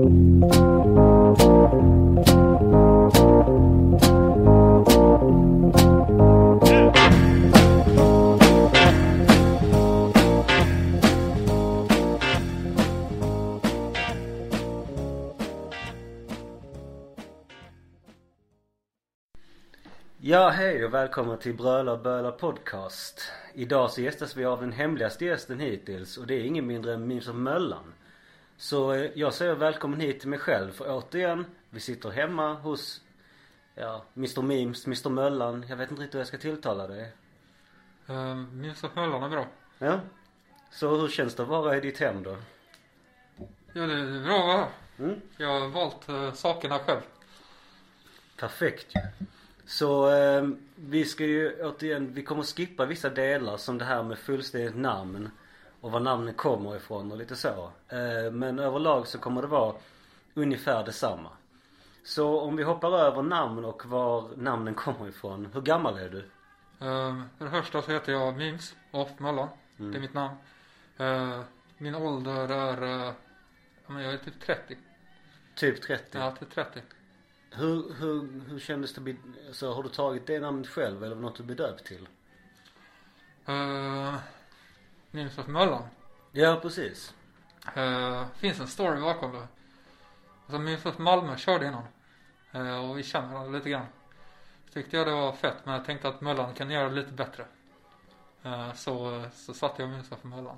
Ja, hej och välkomna till Bröla Böla Podcast. Idag så gästas vi av den hemligaste gästen hittills och det är ingen mindre än Mims Möllan. Så eh, jag säger välkommen hit till mig själv för återigen, vi sitter hemma hos, ja, Mr Memes, Mr Möllan. Jag vet inte riktigt hur jag ska tilltala dig. Uh, Minns att Möllan är bra. Ja. Så hur känns det att vara i ditt hem då? Ja, det är bra va? Mm? Jag har valt uh, sakerna själv. Perfekt. Så eh, vi ska ju återigen, vi kommer skippa vissa delar som det här med fullständigt namn och var namnen kommer ifrån och lite så. Eh, men överlag så kommer det vara ungefär detsamma. Så om vi hoppar över namn och var namnen kommer ifrån. Hur gammal är du? Uh, för det första så heter jag Mims af Möllan. Mm. Det är mitt namn. Uh, min ålder är, uh, jag är typ 30. Typ 30? Ja, typ 30. Hur, hur, hur kändes det så har du tagit det namnet själv eller var det något du blev döpt till? Uh, Mims af Möllan. Ja precis. Uh, finns en story bakom det. Alltså af Malmö körde innan. Uh, och vi känner varandra lite grann. Tyckte jag det var fett men jag tänkte att Möllan kan göra det lite bättre. Uh, så, så satte jag Mims af Möllan.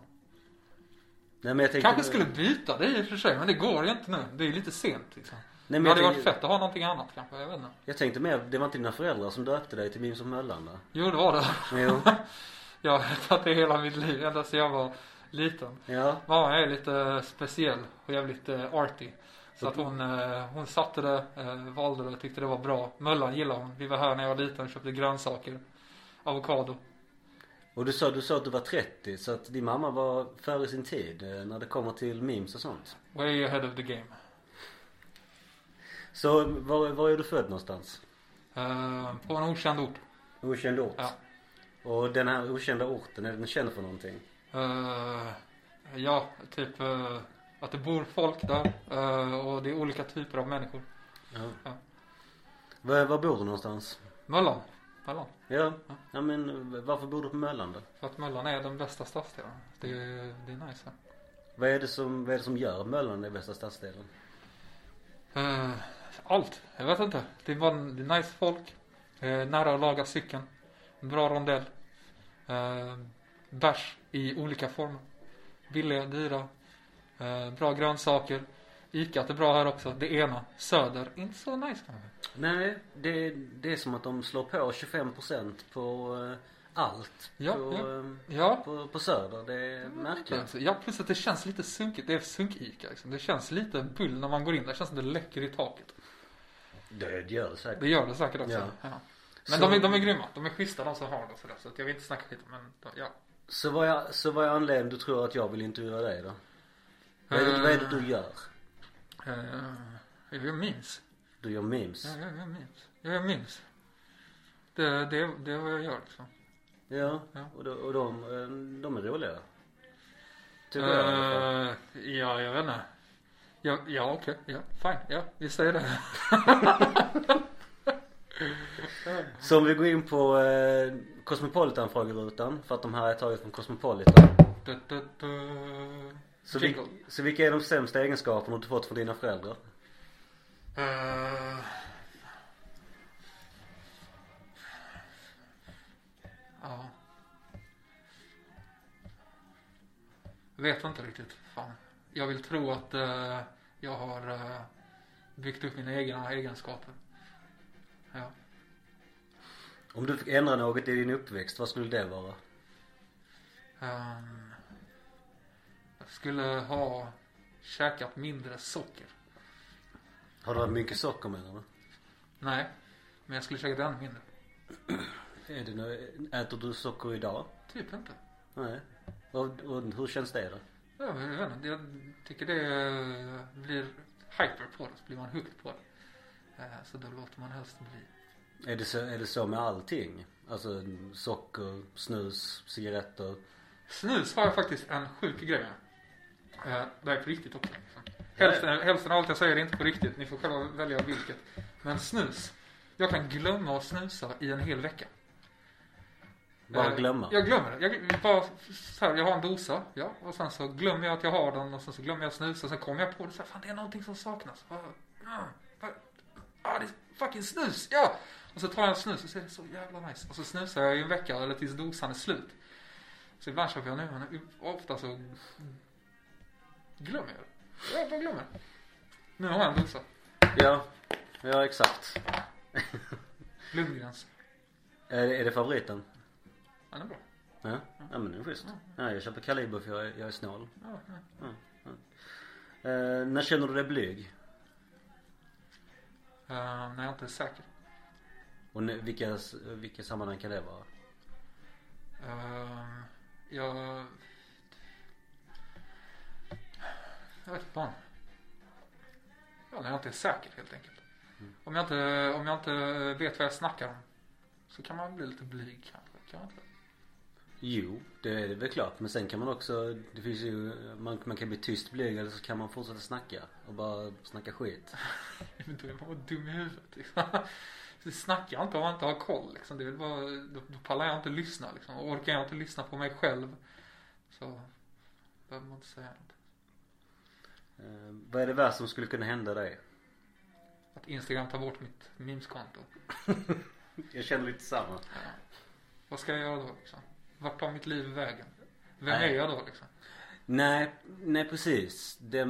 Nej men jag tänkte Kanske skulle byta det i och för sig men det går ju inte nu. Det är ju lite sent liksom. Nej, det men jag, hade varit tänkte, fett att ha någonting annat kanske, jag vet inte. jag tänkte mer, det var inte dina föräldrar som döpte dig till Mims och Möllan va? Jo det var det. Jo. jag har hetat det hela mitt liv, ända sedan jag var liten. Ja. Mamma är lite speciell och jävligt uh, arty. Så att hon, uh, hon satte det, uh, valde det, tyckte det var bra. Möllan gillade hon. Vi var här när jag var liten och köpte grönsaker. Avokado. Och du sa, du sa att du var 30 så att din mamma var före sin tid eh, när det kommer till memes och sånt. Way ahead of the game. Så var, var är du född någonstans? Uh, på en okänd ort. Okänd ort? Ja. Och den här okända orten, är den känd för någonting? Uh, ja, typ uh, att det bor folk där uh, och det är olika typer av människor. Ja. Ja. Var, var bor du någonstans? Möllan. Möllan. Ja. Ja men varför bor du på Möllan då? För att Möllan är den bästa stadsdelen. Det är, det är nice här. Vad är det som, vad är det som gör Möllan den bästa stadsdelen? Allt. Jag vet inte. Det är bara det är nice folk. Nära att laga cykeln. Bra rondell. Uh, bärs i olika former. Billiga, dyra. Uh, bra grönsaker. Icat är bra här också. Det ena. Söder. Inte så nice kanske. Nej, det, det är som att de slår på 25% på eh, allt. Ja, på, ja. eh, Ja. på, på Söder. Det är märkligt. Alltså, ja, plus att det känns lite sunkigt. Det är sunk-Ica liksom. Det känns lite bull när man går in där. Det känns som det läcker i taket. Det gör det säkert. Det gör det säkert också. Ja. Men Så- de, är, de är grymma. De är schyssta de som har det och sådär. Så att jag vill inte snacka skit men ja. Så vad är, så vad är anledningen du tror att jag vill intervjua dig då? Vad är, det, vad är det du gör? Uh, jag minns. Du gör memes? Ja, jag, jag minns. Ja, jag minns. Det, det, det är vad jag gör liksom. Ja, Ja. och, de, och de, eh, de är roliga. Tycker jag i alla fall. Eh, ja, jag vet inte. Ja, ja okej. Ja, fine. Ja, vi säger det. Så om vi går in på eh, Cosmopolitan-frågerutan för att de här är taget från Cosmopolitan. Du, du, du. Så, vi, Jingle. så vilka är de sämsta egenskaperna du fått från dina föräldrar? Eh, ja. Vet inte riktigt. Fan. Jag vill tro att eh, jag har eh, byggt upp mina egna egenskaper. Ja. Om du fick ändra något i din uppväxt, vad skulle det vara? Ehm, jag skulle ha käkat mindre socker. Har du varit mycket socker menar du? Nej, men jag skulle käkat ännu mindre. Är det, nå- äter du socker idag? Typ inte. Nej. Och, och hur känns det då? Jag vet inte, jag tycker det blir hyper på det, så blir man hooked på det. Så då låter man helst bli. Är det så, är det så med allting? Alltså socker, snus, cigaretter? Snus har jag faktiskt en sjuk grej med. Eh, Det är på riktigt också. Hälften, hälften av allt jag säger är inte på riktigt. Ni får själva välja vilket. Men snus. Jag kan glömma att snusa i en hel vecka. Bara Eh, glömma. Jag glömmer det. Jag, bara så här, jag har en dosa. Ja. Och sen så glömmer jag att jag har den. Och sen så glömmer jag snusa. Sen kommer jag på det så här, fan det är någonting som saknas. Ah, det är fucking snus. Ja. Och så tar jag en snus och så är det så jävla nice. Och så snusar jag i en vecka eller tills dosan är slut. Så ibland köper jag nu men ofta så glömmer jag det. Jag bara glömmer det. Nu har jag en dosa. Ja, ja exakt. Lundgrens. Är det, är det favoriten? Den är bra. Ja, ja men det är schysst. Ja, jag köper Kaliber för jag är, jag är snål. Ja, ja. Eh, när känner du dig blyg? Eh, när jag inte är säker. Och när, vilka, vilka sammanhang kan det vara? Uh, jag... Jag vet inte. Ja, när jag inte är säker helt enkelt. Om, jag inte, om jag inte vet vad jag snackar om. Så kan man bli lite blyg kanske. Kan man inte? Jo, det är väl klart. Men sen kan man också, det finns ju, man, man kan bli tyst blyg eller så kan man fortsätta snacka. Och bara snacka skit. Men då är man bara dum i huvudet liksom. Så snackar jag inte om man inte har koll liksom. Det är väl bara, då, då pallar jag inte lyssna liksom. Och orkar jag inte lyssna på mig själv. Så behöver man inte säga något. Eh, vad är det värsta som skulle kunna hända dig? Att Instagram tar bort mitt memeskonto. Jag känner lite samma. Ja. Vad ska jag göra då liksom? Vart tar mitt liv vägen? Vem Nej. är jag då liksom? Nej, nej precis. Det,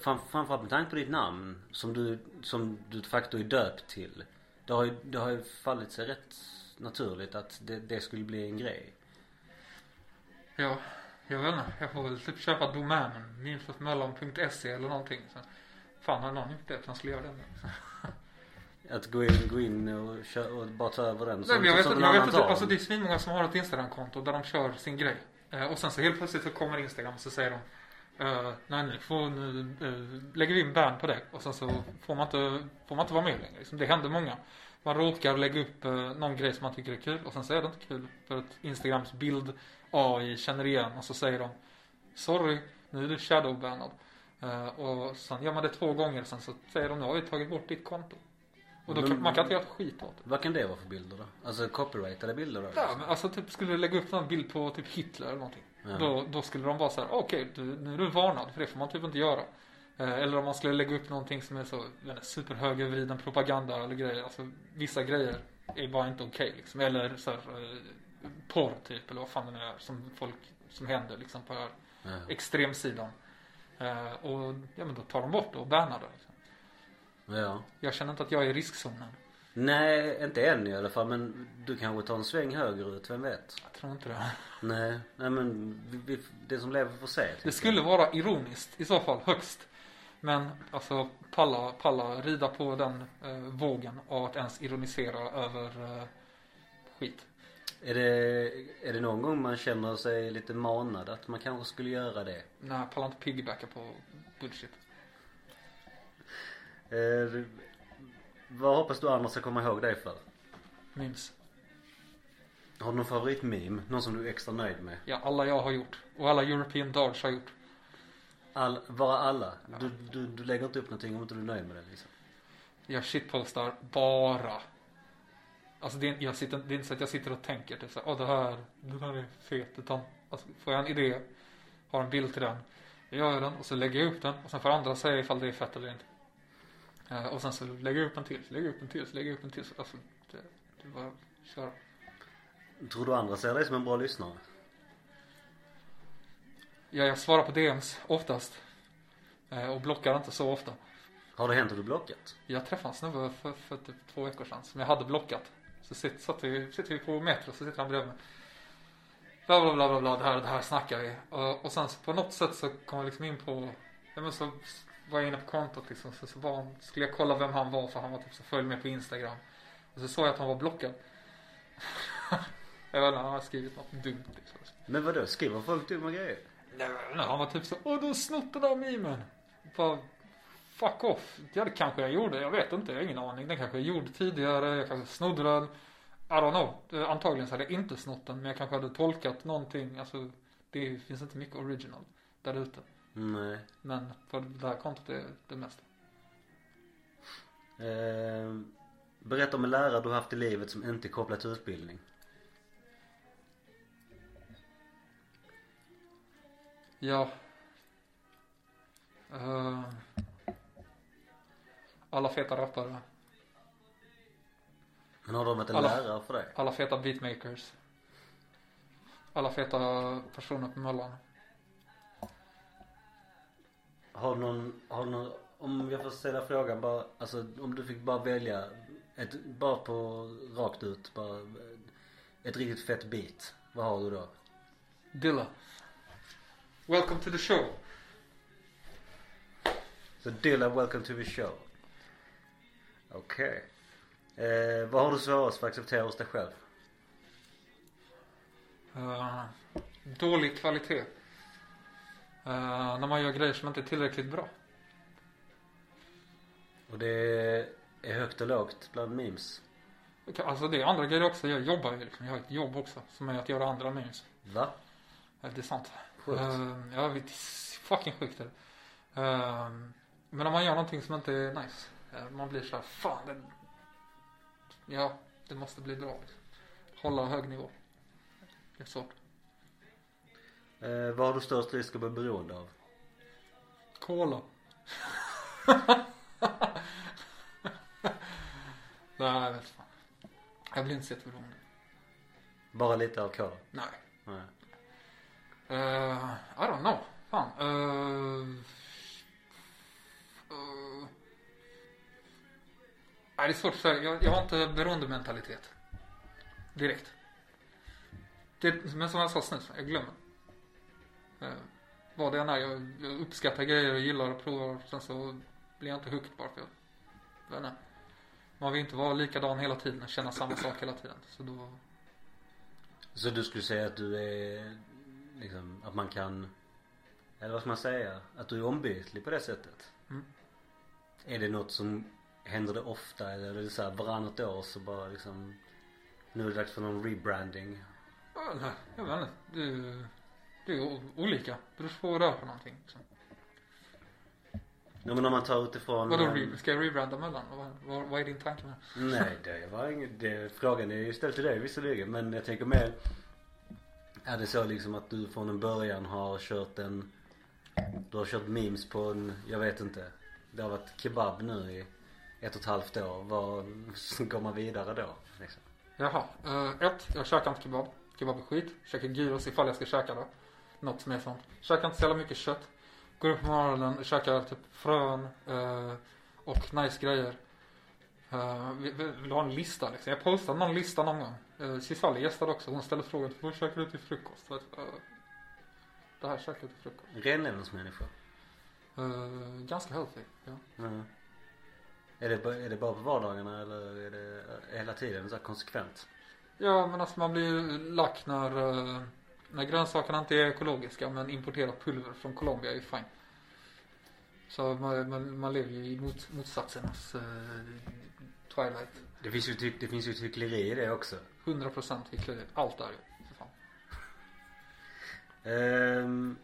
fram, framförallt med tanke på ditt namn som du, som du de facto är döpt till. Det har ju, det har ju fallit sig rätt naturligt att det, det skulle bli en grej. Ja, jag vet inte. Jag får väl typ köpa domänen memesmöllan.se eller någonting. Så, fan har någon gjort det? Kanske göra det. Att gå in, gå in och, kö, och bara ta över den. Nej men jag vet som inte, någon jag vet inte. Alltså det är svinmånga som har ett Instagramkonto där de kör sin grej. Eh, och sen så helt plötsligt så kommer Instagram och så säger de eh, nej nu får nu eh, lägger vi in ban på det. Och sen så får man inte, får man inte vara med längre. Liksom, det händer många. Man råkar lägga upp eh, någon grej som man tycker är kul och sen så är det inte kul. För att Instagrams bild AI känner igen och så säger de Sorry, nu är du shadowbannad. Eh, och sen gör man det två gånger sen så säger de nu har vi tagit bort ditt konto. Och då kan, Men- man kan inte göra skit åt det. Vad kan det vara för bilder då? Alltså copyrightade bilder då? Ja, men alltså typ skulle du lägga upp någon bild på typ Hitler eller någonting. Ja. Då, då skulle de vara så här: okej du, nu är du varnad för det får man typ inte göra. Eh, eller om man skulle lägga upp någonting som är så, superhögervriden propaganda eller grejer. Alltså vissa grejer är bara inte okej liksom. Eller så här, eh, porr typ eller vad fan det nu är som folk, som händer liksom på den här Ja. extremsidan. Eh, och ja men då tar de bort det och bannar det. Liksom. Ja. Jag känner inte att jag är i riskzonen. Nej, inte än i alla fall men du kanske tar en sväng högerut, vem vet? Jag tror inte det. Nej, nej men vi, vi, det som lever får se. Det skulle vara ironiskt i så fall, högst. Men alltså palla, palla rida på den eh, vågen av att ens ironisera över eh, skit. jag. Är det, är det någon gång man känner sig lite manad att man kanske skulle göra det? Nej, jag pallar inte piggybacka på bullshit. Eh, vad hoppas du andra ska komma ihåg dig för? Memes. Har du någon favoritmeme? Någon som du är extra nöjd med? Ja, alla jag har gjort. Och alla European Dodge har gjort. All, bara alla? Du, du, du lägger inte upp någonting om inte du är nöjd med det liksom? Jag shitpostar bara. Alltså det är, jag sitter, det är inte så att jag sitter och tänker typ såhär, åh det här, det här är fet. Utan alltså, får jag en idé, har en bild till den. Jag gör den och så lägger jag upp den och sen får andra säga ifall det är fett eller inte. Och sen så lägger jag upp en till, lägger upp en till, lägger upp en till. Så, alltså, det, det bara köra. Tror du andra ser dig som en bra lyssnare? Ja, jag svarar på DMs oftast. Eh, och blockar inte så ofta. Har det hänt att du blockat? Jag träffade en snubbe för, för typ två veckor sedan som jag hade blockat. Så sitter, satt vi, sitter vi på Metro så sitter han bredvid mig. Bla bla bla bla, bla det, här, det här snackar vi. Och, och sen så på något sätt så kom jag liksom in på, ja men så var jag inne på kontot liksom. Så, så han, skulle jag kolla vem han var för han var typ så följ med på Instagram. Och så såg jag att han var blockad. jag vet inte, han har skrivit något dumt liksom. Men vadå, skriver folk dumma grejer? Nej, men han var typ så, åh du har snott den där memen. Bara, fuck off. Ja det kanske jag gjorde, jag vet inte, jag har ingen aning. Den kanske jag gjorde tidigare, jag kanske snodde den. I don't know. Eh, Antagligen så hade jag inte snott den, men jag kanske hade tolkat någonting. Alltså, det finns inte mycket original där ute. Nej. Men på det här kontot är det mesta. Eh, berätta om en lärare du haft i livet som inte är kopplad till utbildning. Ja. Eh, alla feta rappare. Men har de varit en Alla- lärare för dig? Alla feta beatmakers. Alla feta personer på Möllan. Har du någon, har du någon, om jag får ställa frågan bara, alltså om du fick bara välja ett, bara på rakt ut, bara ett riktigt fett beat. Vad har du då? Dilla. Welcome to the show. Så Dilla, welcome to the show. Okej. Eh, vad har du svårast för att acceptera hos dig själv? Eh, dålig kvalitet. Eh, när man gör grejer som inte är tillräckligt bra. Och det är högt och lågt bland memes. Alltså det är andra grejer också. Jag jobbar ju liksom. Jag har ett jobb också. Som är att göra andra memes. Va? Eh, Det är sant. Sjukt. Uh, ja, det är fucking sjukt är det. Eh, men om man gör någonting som inte är nice. eh, man blir så här, fan det, Ja, det måste bli bra. Hålla hög nivå. Det är svårt. Eh, vad har du störst risk att bli beroende av? Cola. Nej, jag vet fan. Jag blir inte så jätteberoende. Bara lite alkohol? Nej. Nej. Uh, I don't know. Fan. Uh, uh, nej, det är svårt att säga. Jag, jag har inte beroendementalitet. Direkt. Det, men som jag sa nyss, jag glömmer. Uh, vad det än är. Jag, jag uppskattar grejer och gillar och provar. Sen så blir jag inte hooked bara för jag, jag vet. Man vill inte vara likadan hela tiden och känna samma sak hela tiden. Så då, Så du skulle säga att du är liksom, att man kan eller vad ska man säga? Att du är ombytlig på det sättet? Mm. Är det något som händer det ofta eller är det så här varannat år så bara liksom nu är det dags för någon rebranding? Ja, jag vet inte. Det, är- det olika. Det beror på vad det är för någonting. Liksom. Ja men om man tar utifrån Vadå, re- ska jag rebranda mellan? Vad, vad, vad är din tanke med? Nej det var inget, det, frågan är ju ställd till dig visserligen men jag tänker mer Är det så liksom att du från en början har kört en Du har kört memes på en, jag vet inte Det har varit kebab nu i ett och ett halvt år. Vad går man vidare då? Liksom? Jaha. Uh, ett, jag käkar inte kebab. Kebab är skit. Käkar gyros ifall jag ska käka det. Något som är sånt. Käkar inte så jävla mycket kött. Går upp på morgonen och käkar typ frön eh, och nice grejer. Uh, vi, vi vill ha en lista liksom. Jag postade någon lista någon gång. Uh, Cisali gästade också. Hon ställde frågan vad käkar du till frukost? Eh, det här käkar jag till frukost. Renlevnadsmänniska? Uh, ganska healthy, ja. Mm. Är det, är det bara på vardagarna eller är det hela tiden så konsekvent? Ja men alltså man blir ju lack när, eh, när grönsakerna inte är ekologiska men importerat pulver från Colombia är ju fine. Så man, man, man lever ju i mot, motsatsernas eh, twilight. Det finns ju, det finns ju ett hyckleri i det också. 100% hyckleri. Allt är ju. fan. Ehm,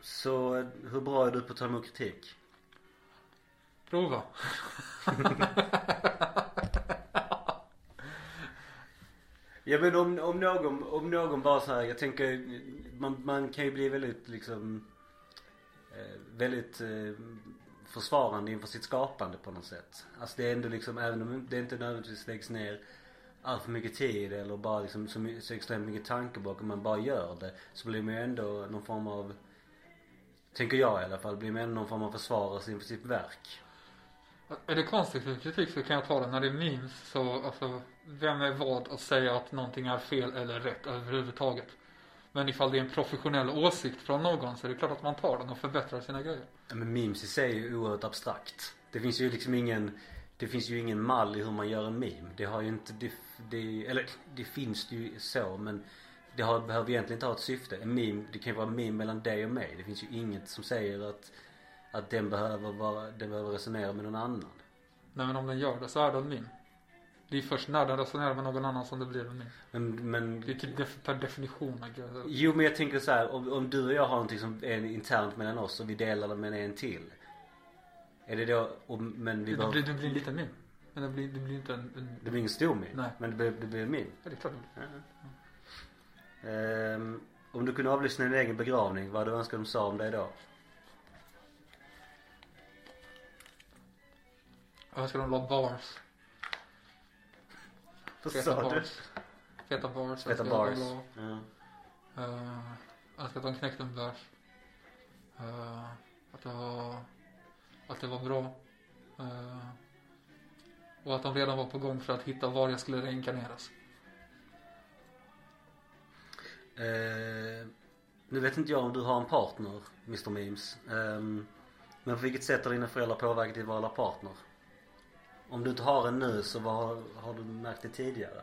så hur bra är du på att ta emot kritik? Prova. Ja men om, om någon, om någon bara så här, jag tänker man, man kan ju bli väldigt liksom eh, Väldigt eh, försvarande inför sitt skapande på något sätt. Alltså det är ändå liksom, även om det inte nödvändigtvis läggs ner allt för mycket tid eller bara liksom så, så extremt mycket tanke bakom man bara gör det. Så blir man ju ändå någon form av Tänker jag i alla fall, blir man ändå någon form av försvarare inför sitt verk. Är det konstruktiv kritik så kan jag ta det. När det är memes så, alltså, vem är vad att säga att någonting är fel eller rätt överhuvudtaget? Men ifall det är en professionell åsikt från någon så är det klart att man tar den och förbättrar sina grejer. Ja, Men memes i sig är ju oerhört abstrakt. Det finns ju liksom ingen Det finns ju ingen mall i hur man gör en meme. Det har ju inte det, det eller det finns det ju så men Det har, behöver egentligen inte ha ett syfte. En meme, det kan ju vara en meme mellan dig och mig. Det finns ju inget som säger att att den behöver vara, den behöver resonera med någon annan. Nej men om den gör det så är det en meme. Det är först när den resonerar med någon annan som det blir en meme. Men, men Det är typ def- per definition. Jo men jag tänker så här, om, om du och jag har någonting som är internt mellan oss och vi delar det med en till. Är det då, och, men vi Det behöver, blir, det blir en liten meme. Men det blir, det blir inte en, en det blir ingen stor min. Nej. Men det blir, det blir en min. Ja, det är klart det blir. Ehm, om du kunde avlyssna din egen begravning, vad hade du önskat de sa om dig då? Jag ska de la bars. Vad Feta sa du? bars. Feta bars. Feta Jag ska bars. la- Ja. Uh, jag önskar att de knäckte en bärs. Eh, att det var, att det var bra. Eh, och att de redan var på gång för att hitta var jag skulle reinkarneras. Eh, nu vet inte jag om du har en partner, Mr Memes. Ehm, men på vilket sätt har dina föräldrar påverkat ditt val av partner? Om du inte har en nu så vad har, du märkt det tidigare?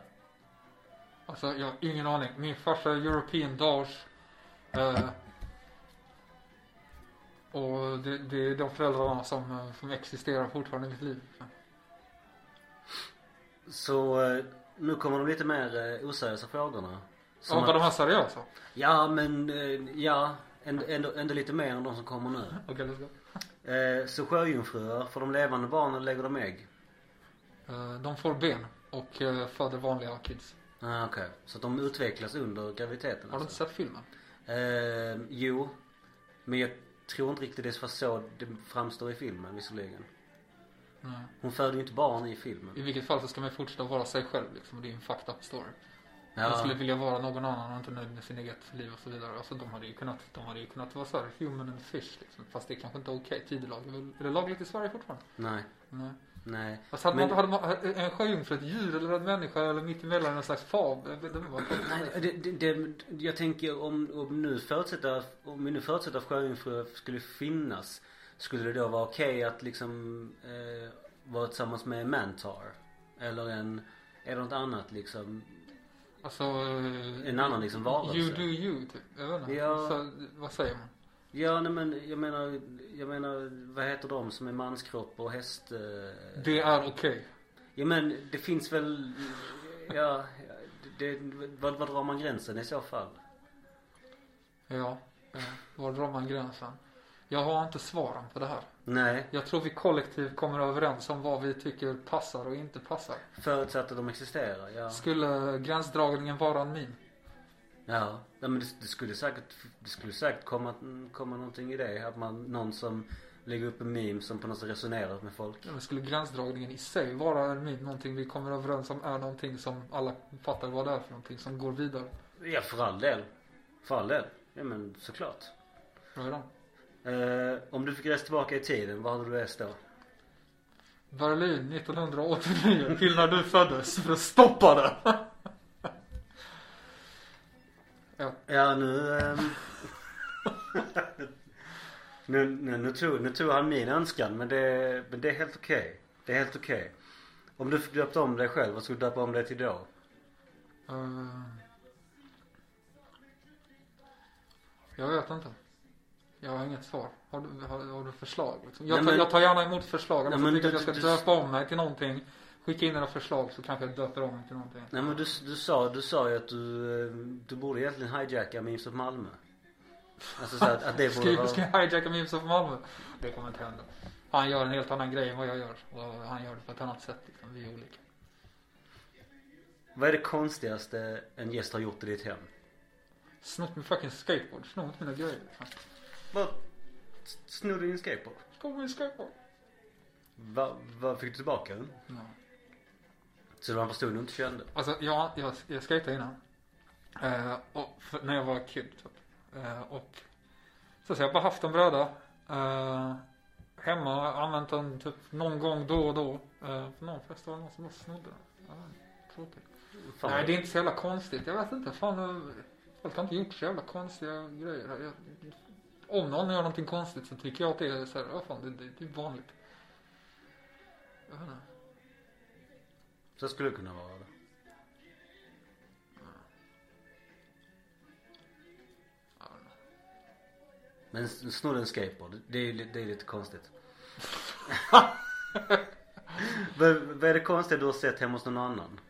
Alltså jag har ingen aning. Min farsa är European Dars. Eh, och det, det är de föräldrarna som, eh, som existerar fortfarande i mitt liv. Så eh, nu kommer de lite mer eh, oseriösa frågorna. Som Ja, var de här seriösa? Ja men, eh, ja. Ändå, ändå, ändå lite mer än de som kommer nu. Okej, let's go. Eh, så sjöjungfrur, får de levande barn eller lägger de ägg? Eh, de får ben och eh, föder vanliga kids. Ah, Okej, så att de utvecklas under graviditeten Har du inte alltså. sett filmen? Eh, jo. Men jag tror inte riktigt det var så det framstår i filmen visserligen. Nej. Hon föder ju inte barn i filmen. I vilket fall så ska man ju fortsätta vara sig själv liksom. Det är en fucked up story. Man Ja, skulle vilja vara någon annan och inte nöjd med sin eget liv och så vidare. Alltså de hade ju kunnat, de hade ju kunnat vara såhär human and fish liksom. Fast det är kanske inte okej. Tidelag. Är väl- Är det lagligt i Sverige fortfarande? nej, Nej. Nej. Fast hade, Men- man, hade man, en sjöjungfru ett djur eller en människa eller mittemellan en slags fab? Nej, det, det, det, jag tänker om, om nu förutsätter, om vi nu förutsätter att sjöjungfrur skulle finnas. Skulle det då vara okej att liksom eh, vara tillsammans med en mantar? Eller en, det något annat liksom? alltså. eh, En annan liksom varelse. You do you typ. Jag vet inte. Ja. Så, vad säger man? Ja nej men jag menar, jag menar vad heter de som är manskropp och häst? Eh, Det är okej. Ja men det finns väl, ja, det, vad, vad drar man gränsen i så fall? Ja. ja. Var drar man gränsen? Jag har inte svaren på det här. Nej, Jag tror vi kollektivt kommer överens om vad vi tycker passar och inte passar. förutsatt att de existerar, ja. Skulle gränsdragningen vara en min? Ja, men det, det skulle säkert, det skulle säkert komma, komma någonting i det. Att man, någon som lägger upp en meme som på något sätt resonerar med folk. Ja, men skulle gränsdragningen i sig vara en min? Någonting vi kommer överens om är någonting som alla fattar vad det är för någonting som går vidare. Ja, för all del. För all del. Ja men såklart. On. Eh, om du fick resa tillbaka i tiden, vad hade du rest då? Berlin 1989 till när du föddes för att stoppa det. ja. Ja nu, ehm, nu, nu, nu, tog, nu tog han min önskan men det, men det är helt okej. Det är helt okej. Om du fick döpa om dig själv, vad skulle du döpa om dig till då? Eh, jag vet inte. Jag har inget svar. Har du, har, har du förslag? Liksom? Jag, Nej, tar, men- jag tar gärna emot förslag. Om Nej, du tycker att jag ska du- döpa om mig till någonting. Skicka in era förslag så kanske jag döper om mig till någonting. Nej men du, du sa, du sa ju att du, eh, du borde egentligen hijacka Memes of Malmö. Alltså så att, att det borde vara... ska jag hijacka Memes of Malmö? Det kommer inte hända. Han gör en helt annan grej än vad jag gör. Och han gör det på ett annat sätt. Liksom. Vi är olika. Vad är det konstigaste en gäst har gjort i ditt hem? Snott min fucking skateboard. Snott mina grejer. Liksom. Vad? Snodde din skateboard? Snott min skateboard. Vad vad fick du tillbaka den? Ja. Så det var en person du inte kände? Alltså jag, jag, jag skejtade innan. Eh, och för, när jag var kid typ. Eh, och så, så jag har bara haft en bräda. Eh, hemma, använt den typ någon gång då och då. Eh, för någon fest var det någon som bara snodde den. Ja. Fan, Nej det är inte så jävla konstigt. Jag vet inte. Fan, eh, folk har inte gjort så jävla konstiga grejer. Jag, om någon gör någonting konstigt så tycker jag att det är så här, ja fan det, det, det är vanligt. Jag vet inte. Så skulle det kunna vara det. Men- snodde en skateboard, det är, det är lite konstigt. vad är det konstiga du har sett hemma hos någon annan?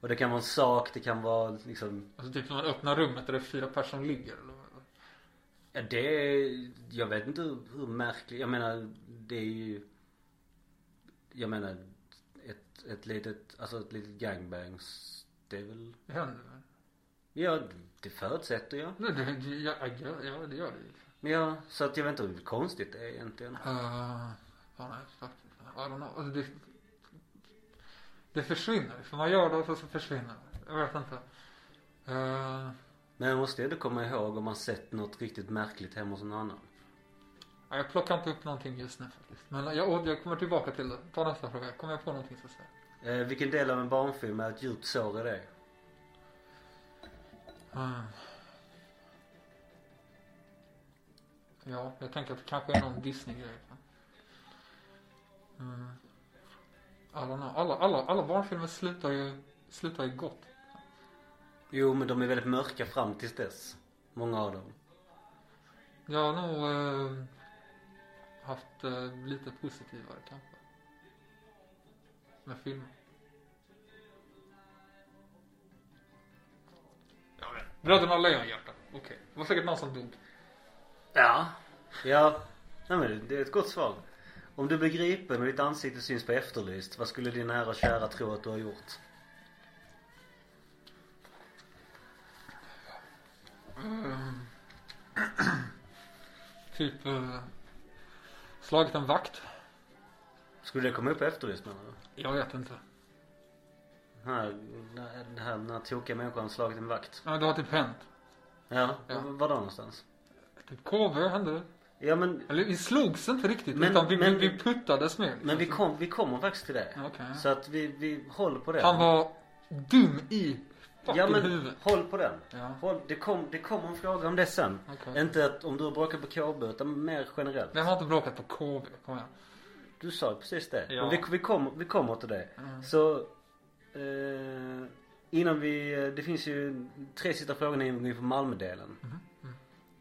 Och det kan vara en sak, det kan vara liksom Alltså typ när man öppnar rummet och det är fyra personer som ligger eller? Ja det är, jag vet inte hur, hur märkligt, jag menar det är ju Jag menar ett, litet, alltså ett litet gangbangs Det är väl, Det händer väl? ja det förutsätter jag Nej, det, ja, ja, det gör det ju. Ja, så att jag vet inte hur konstigt det är egentligen Uh, ja, nej, faktiskt. I don't know. Alltså det, det försvinner. För man gör det och så försvinner det. Jag vet inte. Uh, Men jag måste ändå komma ihåg om man sett något riktigt märkligt hemma hos någon annan ja, jag plockar inte upp någonting just nu faktiskt. Men jag, jag kommer tillbaka till det. Ta nästa fråga. Kommer jag på någonting så jag. eh, Vilken del av en barnfilm är ett djupt sår i det? Uh. Ja, jag tänker att det kanske är någon Disney-grej. Mm. Know. Alla, alla, alla barnfilmer slutar ju, slutar ju gott. Jo men de är väldigt mörka fram tills dess Många av dem Jag har nog eh, haft eh, lite positivare kanske. Med filmer. Jag vet. Bröderna Lejonhjärta. Okej. Det var säkert någon som dog. Ja Ja, nej men det är ett gott svar Om du blir gripen och ditt ansikte syns på Efterlyst Vad skulle din nära och kära tro att du har gjort? Ehm. typ eh, slagit en vakt. Skulle det komma upp menar du? Jag vet inte. Den här, den här, den här tokiga människan slagit en vakt Ja, det har typ hänt. Ja, Ja. var då någonstans? Typ KV hände det. Ja men, Eller vi slogs inte riktigt Men- utan vi, men- vi, vi puttades med. men vi, kom, vi kommer faktiskt till det Okej. Så att vi, vi håller på det Han var dum i fucking Ja men huvudet. håll på den Ja. håll, det, kom, det kommer en fråga om det sen Okej. Inte att om du har bråkat på KB utan mer generellt Vem har inte bråkat på KV? Kom igen. Du sa precis det. Ja. Men vi, vi, kommer, vi kommer till det. Mm. Så eh, innan vi, det finns ju tre sista frågor innan vi går in på Malmödelen. Mhm.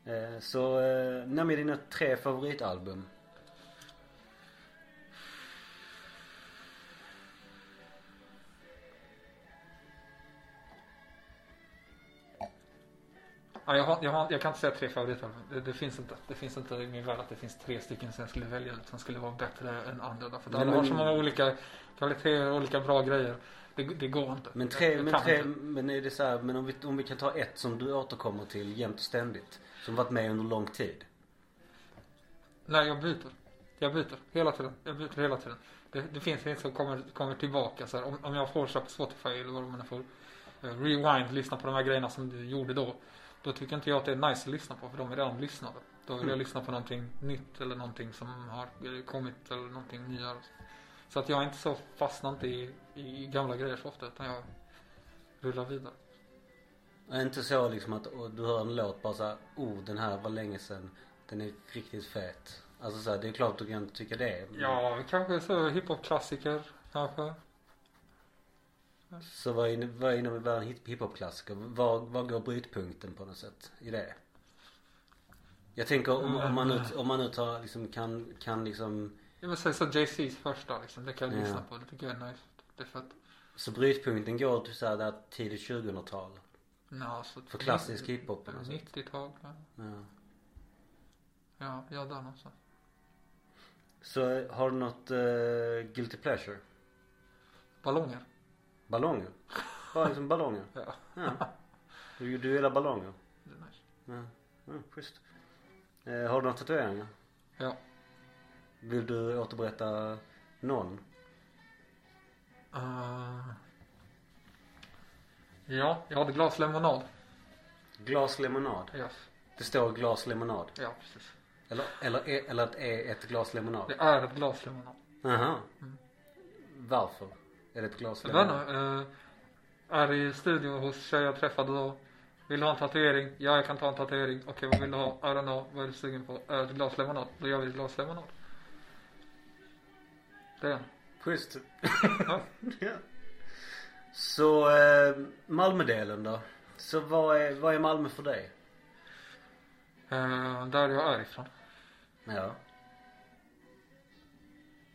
Eh, så eh, nämn dina tre favoritalbum. Ja, jag, har, jag, har, jag kan inte säga tre favoritalbum. Det, det finns inte. Det finns inte i min värld att det finns tre stycken som jag skulle välja ut som skulle vara bättre än andra. Därför att alla har så många olika kvaliteter och olika bra grejer. Det, det går inte. Men tre, jag men tre, inte. men är det så här, men om vi, om vi kan ta ett som du återkommer till jämt och ständigt. Som varit med under lång tid. Nej, jag byter. Jag byter hela tiden. Jag byter hela tiden. Det, det finns inget som kommer, kommer tillbaka. Så här, om, om jag får köpa Spotify eller vad man får eh, rewind, lyssna på de här grejerna som du gjorde då. Då tycker inte jag att det är nice att lyssna på för de är redan lyssnade. Då vill jag Mm. lyssna på någonting nytt eller någonting som har kommit eller någonting nyare. Så att jag är inte så fastnar inte i, i gamla grejer så ofta utan jag rullar vidare. Är inte så liksom att du hör en låt bara såhär, oh den här var länge sedan. Den är riktigt fet. Alltså så här, det är klart du kan tycka det. Ja, kanske så hiphop-klassiker kanske. Så vad är, vad är inom världen hip- hiphop-klassiker? Var, var går brytpunkten på något sätt i det? Jag tänker om, om man nu, om man nu tar liksom kan, kan liksom Jag vill säga så Jay-Z's första liksom. Det kan jag Ja. lyssna på. Det tycker jag är nice. Det är fett. Så brytpunkten går till såhär där tidigt 2000-tal? Ja, så För klassisk hiphop på något sätt? 90-tal. Ja. Ja. ja, ja där någonstans. Så har du något uh, guilty pleasure? Ballonger. Ballonger? Bara liksom ballonger? Ja, Ja. Du, du gillar ballonger? det är nice. Ja, ja schysst. Eh, har du några tatueringar? Ja. Vill du återberätta någon? Uh, ja, jag hade glas lemonad. Glas lemonad? Yes. Det står glas lemonad? Ja, precis. Eller, eller, eller att det är ett glas lemonad? Det är ett glas lemonad. Aha. Mm. Varför? Är det ett glas Jag vet inte, uh, är i studion hos tjejer jag träffade då. Vill du ha en tatuering? Ja, jag kan ta en tatuering. Okej, vad vill du ha? I don't know. Vad är du sugen på? Uh, ett glas lemonad. Då gör vi ett glas lemonad. Det är. Schysst. Ja. ja. Så eh, Malmödelen då? Så vad är, vad är Malmö för dig? Uh, där jag är ifrån. Ja.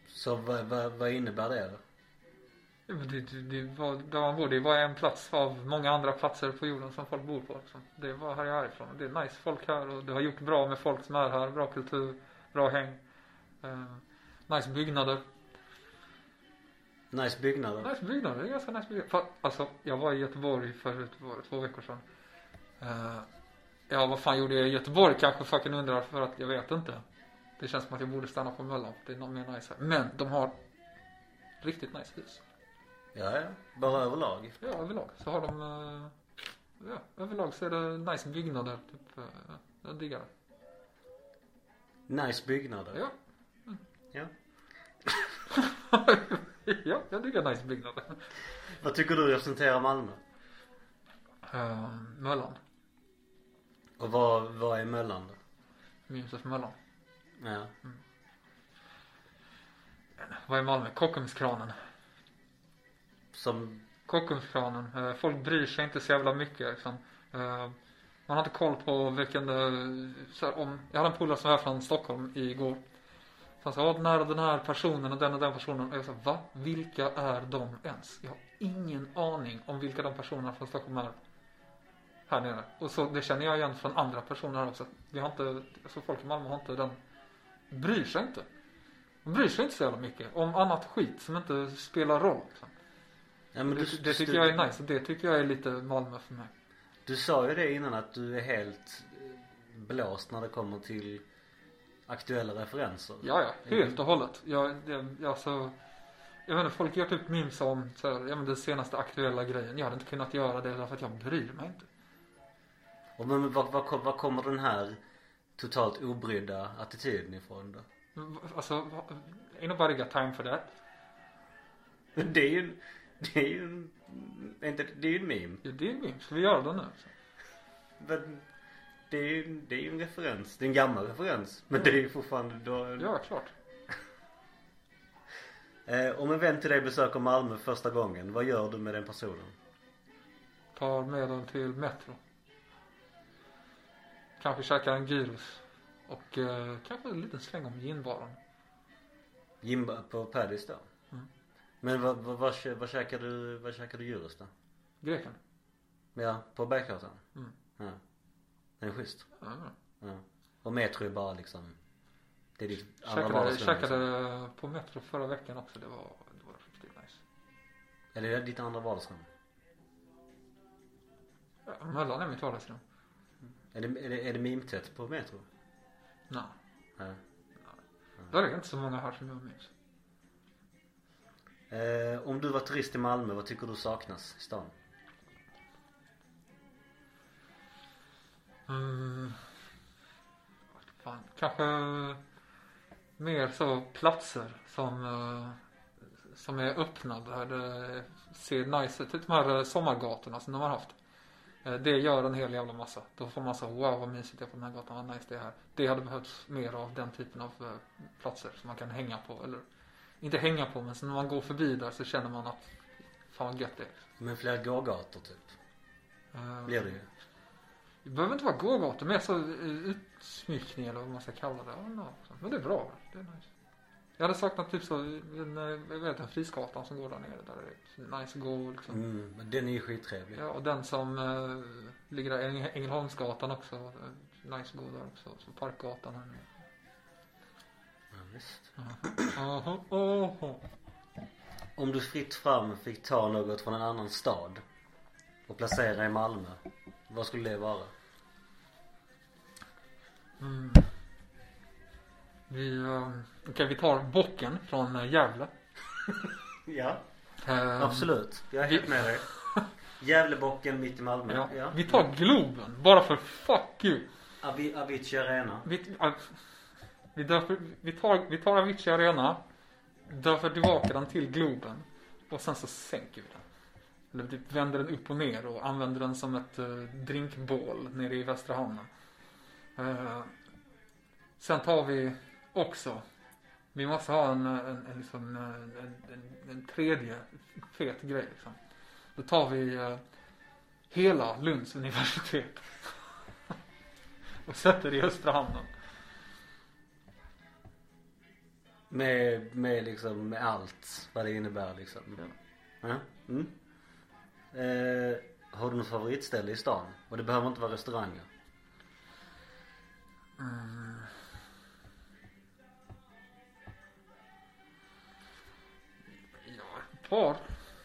Så vad, vad, vad innebär det då? Det, det, var, där man bor, det var en plats av många andra platser på jorden som folk bor på. Liksom. Det var här jag är ifrån. Det är nice folk här och det har gjort bra med folk som är här. Bra kultur, bra häng. Eh, nice byggnader. Nice byggnader. Nice byggnader, det är ganska nice byggnader. Alltså, jag var i Göteborg för två veckor sedan. Eh, ja, vad fan gjorde jag i Göteborg kanske fucking undrar för att jag vet inte. Det känns som att jag borde stanna på Möllan. Det är något mer nice här. Men de har riktigt nice hus. Ja, ja. Bara överlag. Ja, överlag så har de, eh, ja, överlag så är det nice byggnader. Typ, eh, jag diggar det. Nice byggnader. Ja. Ja. ja, jag diggar nice byggnader. Vad tycker du representerar Malmö? Uh, Möllan. Och vad, vad är Möllan då? Josef Möllan. Ja. Vad är Malmö? Kockumskranen. Som, Kockumskranen. Eh, folk bryr sig inte så jävla mycket liksom. Eh, man har inte koll på vilken, eh, så här, om, jag hade en polare som var här från Stockholm igår. Så han sa, "Ja, när den här personen och den och den personen. Och jag sa, va? Vilka är de ens? Jag har ingen aning om vilka de personerna från Stockholm är. Här nere. Och så, det känner jag igen från andra personer här också. Vi har inte, alltså folk i Malmö har inte den, bryr sig inte. De bryr sig inte så jävla mycket om annat skit som inte spelar roll. Liksom ja men du, Det, det tycker du, jag är nice. Det tycker jag är lite Malmö för mig. Du sa ju det innan att du är helt eh, blåst när det kommer till aktuella referenser. Ja, ja. Helt och hållet. Jag, det, alltså, jag vet inte, folk gör typ memes om så här, ja, men den senaste aktuella grejen. Jag hade inte kunnat göra det därför att jag bryr mig inte. Och men vad, vad, vad kommer den här totalt obrydda attityden ifrån då? Alltså, ain't nobody got time for that. Det är ju, det är ju en, inte, det är ju en meme. Ja, det är en meme. Ska vi göra det nu? Men det är ju, det är ju en referens. Det är en gammal referens. Men det är ju fortfarande då, Ja, klart. eh, Om en vän till dig besöker Malmö första gången, vad gör du med den personen? Tar med den till Metro. Kanske käkar en gyros. Och eh, kanske en liten släng om ginbaren. Jimba på Paddys då? Mm. Men vad, vad, vad, kä- vad käkar du, vad käkar du gyros då? Greken. Ja, på Berggatan? Mm. Ja. Den är schysst. Ja, ja. Och Metro är bara liksom Det är ditt andra Käkade, vardagsrum liksom. käkade på Metro förra veckan också. Det var, det var riktigt nice. Eller är det ditt andra vardagsrum? Ja, Möllan är mitt vardagsrum. Är det, är det, är det mimtätt på Metro? Nej. Ja. Där är inte så många här som jag minns. Eh, om du var turist i Malmö, vad tycker du saknas i stan? Mm. Fan, kanske mer så platser som, eh, som är öppna där det ser nice ut. Typ de här eh, sommargatorna som de har haft. Det gör en hel jävla massa. Då får man så wow vad mysigt det är på den här gatan, vad nice det är här. Det hade behövts mer av den typen av platser som man kan hänga på. Eller inte hänga på men så när man går förbi där så känner man att fan vad gött det är. Men fler gågator typ? Eh, Blir det ju. Det behöver inte vara gågator, mer så eh, utsmyckning eller vad man ska kalla det. Men det är bra. Det är nice. Jag hade saknat typ så, jag vet en Frisgatan som går där nere. Där det är nice att gå liksom. Mm, men den är ju skittrevlig. Ja, och den som eh, ligger där, Äng- Ängelholmsgatan också. Nice att gå där också. Så Parkgatan här nere. Visst. Aha, aha. Om du fritt fram fick ta något från en annan stad och placera i Malmö, vad skulle det vara? Mm. Vi, eh, okej vi tar bocken från eh, Gävle. Ja, Eh, absolut. Jag är helt med dig. Gävlebocken mitt i Malmö. Ja. Ja. Vi tar Globen, bara för fuck you. Avi, Avicii Arena. Vi, äh, vi, döper, vi, tar, vi tar Avicii Arena, döper tillbaka den till Globen och sen så sänker vi den. Eller typ vänder den upp och ner och använder den som ett uh, drinkbål nere i Västra Hamnen. Uh, sen tar vi också, vi måste ha en, eh, en, en, liksom, en, en, en tredje fet grej liksom. Då tar vi uh, hela Lunds universitet och sätter det i Östra Hamnen. Med, med liksom, med allt vad det innebär liksom. Ja. Ja. Mm. Eh, har du något favoritställe i stan? Och det behöver inte vara restauranger. Mm. Ja, ett par.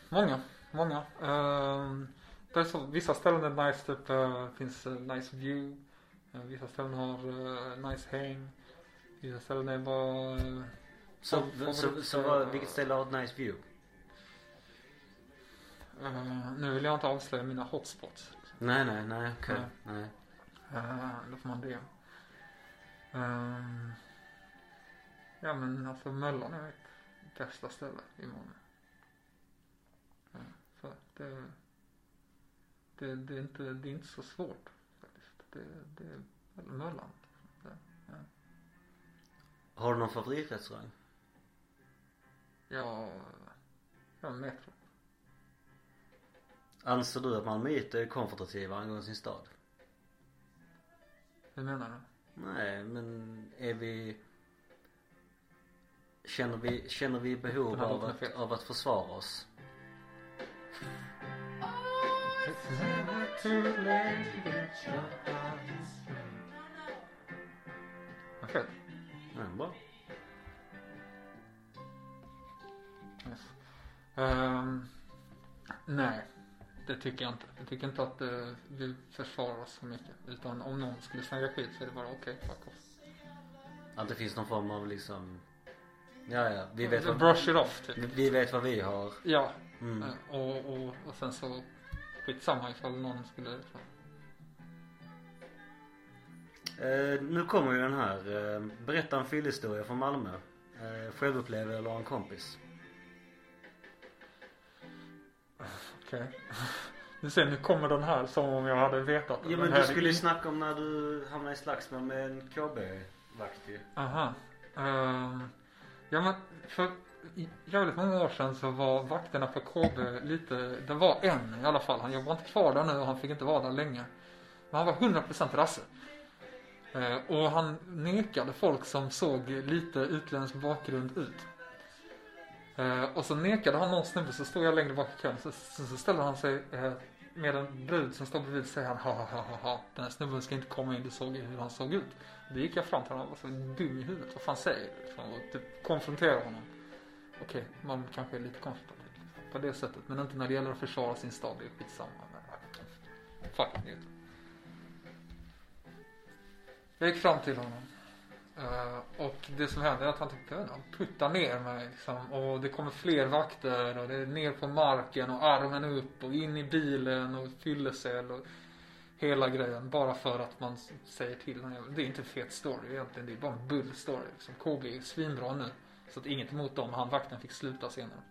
Många. Många. Um, det är så, vissa ställen är nice, typ uh, finns uh, nice view. Uh, vissa ställen har uh, nice häng. Vissa ställen är bara uh, Så, Favorit- så, så, vad, vilket ställe har ett nice view? uh, Nu vill jag inte avslöja mina hotspots. Nej, nej, nej, okej. Nej. Nej. Uh, då får man det. Um, ja men alltså Möllan är mitt bästa ställe i Malmö. Ja, så det, det, det, är inte, det är inte så svårt faktiskt. Det, det är Möllan. Har du någon favoritrestaurang? Ja, ja Metro. Anser du att Malmöiter är konfrontativa angående sin stad? Hur menar du? Nej, men är vi Känner vi, känner vi behov av att, av att försvara oss? Vad fett. Ja, bra. Ehm, nej, det tycker jag inte. Jag tycker inte att uh, vi försvarar oss så mycket. Utan om någon skulle snacka skit så är det bara okej, fuck off. Att det finns någon form av liksom Ja, ja, vi vet vad, Brush it off typ. vi vet vad vi har. Ja, Mm. eh, och, och, och sen så skitsamma ifall någon skulle. Eh, nu kommer ju den här. Eh, berätta en fyllehistoria från Malmö. Eh, självupplevd eller en kompis. Okej. Du ser, nu kommer den här som om jag hade vetat Ja Den men här du skulle ju snacka om när du hamnade i slagsmål med en KB-vakt ju. Aha. Ehm, ja men för jävligt många år sedan så var vakterna på KB lite, det var en i alla fall. Han jobbar inte kvar där nu och han fick inte vara där länge. Men han var 100% rasse. Eh, och han nekade folk som såg lite utländsk bakgrund ut. Eh, och så nekade han någon snubbe så stod jag längre bak i kön så, så, så ställde han sig eh, med en brud som stod bredvid säger han ha ha ha ha ha Den här snubben ska inte komma in, du såg ju hur han såg ut. Då gick jag fram till honom och var så dum i huvudet. Vad fan säger du? Liksom, och typ konfronterade honom. Okej, man kanske är lite konfrontativ på det sättet. Men inte när det gäller att försvara sin stad. Det är skitsamma. Men, fuck it. Jag gick fram till honom. Eh, och det som händer är att han typ jag vet inte, han puttar ner mig liksom. Och det kommer fler vakter och det är ner på marken och armen upp och in i bilen och fyllecell och hela grejen. Bara för att man säger till honom. Det är inte en fet story egentligen. Det är bara en bull story. Liksom. KB är svinbra nu. Så att inget emot dem. Han vakten fick sluta senare.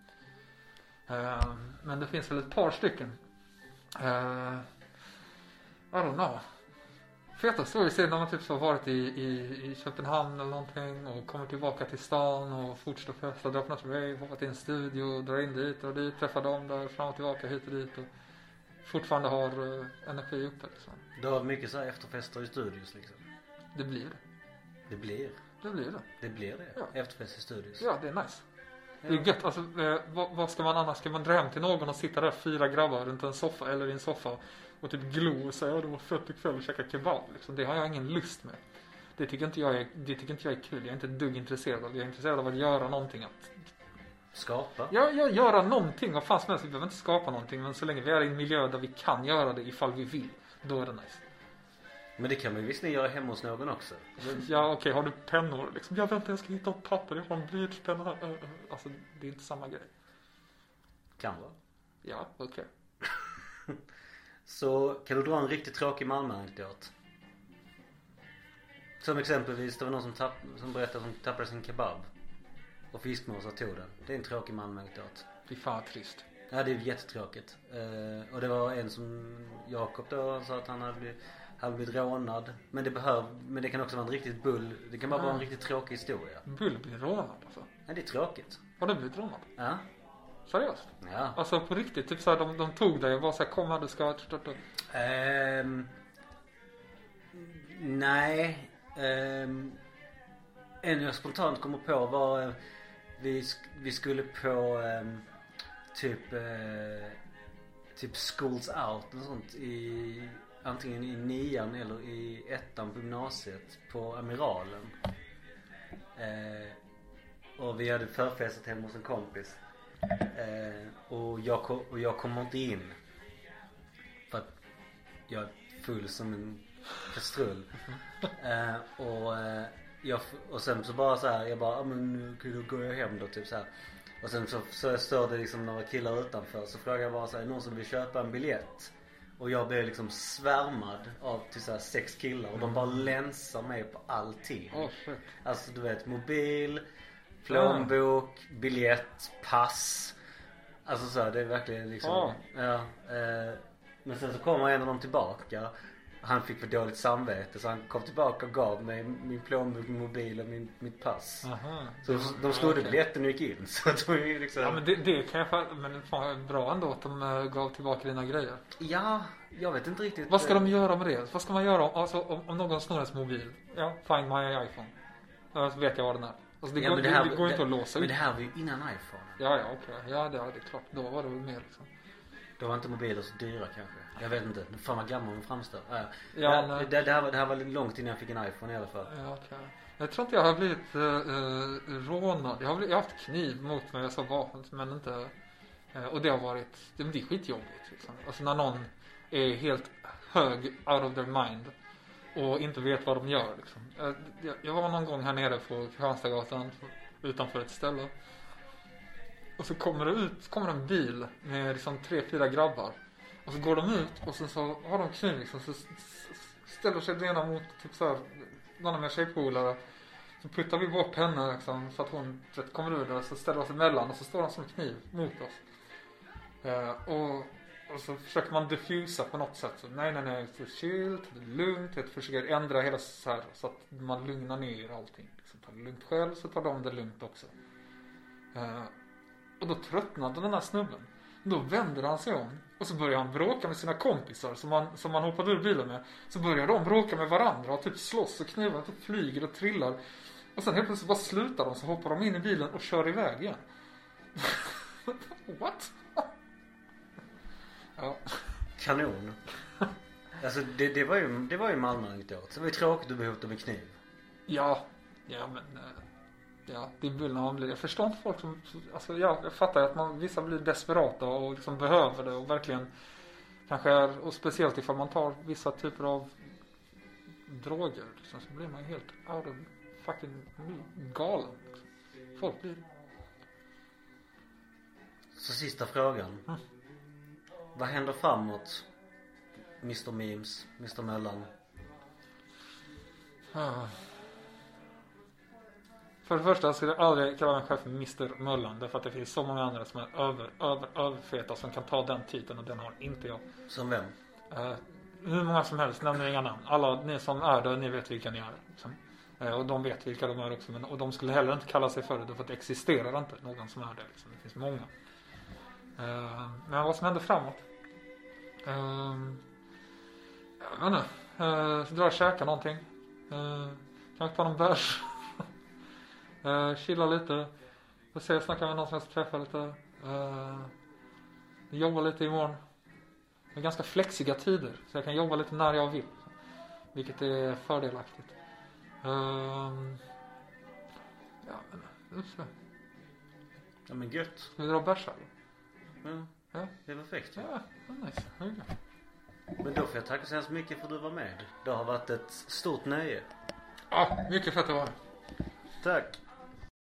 Uh, men det finns väl ett par stycken. Uh, I don't know. Feta stories är när man typ har varit i, i, i Köpenhamn eller någonting och kommer tillbaka till stan och fortsätter festa, drar på något rave, hoppar till en studio, drar in dit och dit, träffar dem där, fram och tillbaka hit och dit och fortfarande har uh, energi uppe liksom. Du har mycket så här efterfester i studios liksom. Det blir det. Det blir. Det blir det. Det blir det. Ja. Efterfest i studios. Ja, det är nice. Det är gött. Alltså, eh, vad, vad ska man annars? Ska man dra hem till någon och sitta där fyra grabbar runt en soffa eller i en soffa och typ glo och säga att det var fett ikväll och käka kebab liksom. Det har jag ingen lust med. Det tycker inte jag är, det tycker inte jag är kul. Jag är inte ett dugg intresserad av det. Jag är intresserad av att göra någonting. Att, Skapa. ja, ja, göra någonting. Vad fan som helst. Vi behöver inte skapa någonting. Men så länge vi är i en miljö där vi kan göra det ifall vi vill. Då är det nice. Men det kan man ju visserligen göra hemma hos någon också. Ja okej, har du pennor liksom? Ja vänta jag ska hitta ett papper. Jag har en blyertspenna här. Alltså det är inte samma grej. Kan vara. Ja, okej. Så kan du dra en riktigt tråkig Malmö-anekdot? Som exempelvis, det var någon som, tapp, som berättade att de tappade sin kebab. Och fiskmåsar tog den. Det är en tråkig Malmö-anekdot. Fy fan vad trist. Ja det är jättetråkigt. Eh, och det var en som Jakob då han sa att han hade blivit, hade blivit rånad. Men det behöv, men det kan också vara en riktigt bull, det kan bara vara en Mm. riktigt tråkig historia. Bull blir rånad alltså. Nej det är tråkigt. Har du blivit rånad? Ja. Seriöst? Ja. Alltså på riktigt, typ såhär de, de tog dig och var såhär kom här du ska... Ehm, nej. Ehm, en jag spontant kommer på var eh, vi, vi skulle på ehm, typ eh, typ schools out och sånt i antingen i nian eller i ettan på gymnasiet på Amiralen. Eh, och vi hade förfestat hemma hos en kompis. Eh, och, jag kom, och jag kommer inte in. För att jag är full som en kastrull. Eh, och, eh, jag, och sen så bara så här, jag bara, ah, men nu går jag hem då typ så här. Och sen så, så står det liksom några killar utanför så frågar jag bara så här, är någon som vill köpa en biljett? Och jag blev liksom svärmad av till så här sex killar och de bara länsar mig på allting. Åh shit. Alltså du vet mobil, plånbok, biljett, pass. Alltså så här, det är verkligen liksom. Ja. Ja. eh, men sen så kommer en av dem tillbaka. Han fick för dåligt samvete så han kom tillbaka och gav mig min plånbok, min mobil och min, mitt pass. Aha. Så de snodde okej. biljetten och gick in. Så att de liksom. Ja men det, det kan jag fatta. Men fan bra ändå att de eh, gav tillbaka dina grejer. Ja, jag vet inte riktigt. Vad ska de göra med det? Vad ska man göra om, alltså, om, om någon snor ens mobil? Ja, find my iPhone. Så vet jag vad den är. Alltså det, Ja, går, men det, här- det går inte att låsa Men ut. det här var ju innan iPhone. Ja, ja, okej. Ja, det, det är klart. Då var det väl mer liksom. Då var inte mobiler så dyra kanske. Jag vet inte. Fan vad gammal man framstår. Ja, Ja, nej. det, det, här var, det här var långt innan jag fick en iPhone i alla fall. Ja, okej. Jag tror inte jag har blivit uh, rånad. Jag har, blivit, jag har haft kniv mot mig, så vapen, men inte... eh, och det har varit, det, det är skitjobbigt liksom. Alltså när någon är helt hög out of their mind och inte vet vad de gör liksom. Eh, jag, jag var någon gång här nere på Kristianstadsgatan utanför ett ställe. Och så kommer det ut, kommer en bil med liksom tre, fyra grabbar. Och så går de ut och sen så har de kniv liksom. Så ställer sig den ena mot typ så här, någon av mina tjejpolare. Så puttar vi bort henne liksom så att hon vet, kommer ur där. Så ställer oss emellan och så står han som kniv mot oss. Eh, och, och så försöker man diffusa på något sätt. Så, nej, nej, nej. Så chill, ta det lugnt. Jag försöker ändra hela så här så att man lugnar ner allting. Liksom, ta det lugnt själv så tar de det lugnt också. Eh, och då tröttnade den här snubben. Då vänder han sig om och så börjar han bråka med sina kompisar som han, som han hoppade ur bilen med. Så börjar de bråka med varandra och typ slåss och knivar typ flyger och trillar. Och sen helt plötsligt bara slutar de så hoppar de in i bilen och kör iväg igen. What? Ja. Kanon. Alltså det, det var ju, det var ju Malmö-anekdot. Så det var ju tråkigt att bli hotad med kniv. Ja, ja men eh, Ja, det blir när man blir, jag förstår inte folk som, alltså ja, jag fattar att man, vissa blir desperata och liksom behöver det och verkligen kanske är, och speciellt ifall man tar vissa typer av droger liksom, så blir man ju helt out of fucking galen. Liksom. Folk blir, Så sista frågan. Mm. Vad händer framåt? Mr Memes, Mr Mellan. ah. För det första skulle jag aldrig kalla mig själv för Mr Mullan därför att det finns så många andra som är över, över, överfeta som kan ta den titeln och den har inte jag. Som vem? Eh, hur många som helst, nämner inga namn. Alla ni som är där, ni vet vilka ni är. Liksom. Eh, och de vet vilka de är också. Men, och de skulle heller inte kalla sig för det, för att det existerar inte någon som är det. Liksom. Det finns många. Eh, men vad som händer framåt? Uh, jag vet inte. Uh, dra och käka någonting. Kanske ta någon bärs. chilla lite. Får se, snacka med någon som jag ska träffa lite. Uh, jobba lite imorgon. Det är ganska flexiga tider. Så jag kan jobba lite när jag vill. Vilket är fördelaktigt. Um, ja, men ska Ja men gött. ska vi dra och bärsa eller? Ja, Ja. det är perfekt. Ja, vad nice. Men då får jag tacka så hemskt mycket för att du var med. Det har varit ett stort nöje. Ja, mycket fett att vara här. Tack.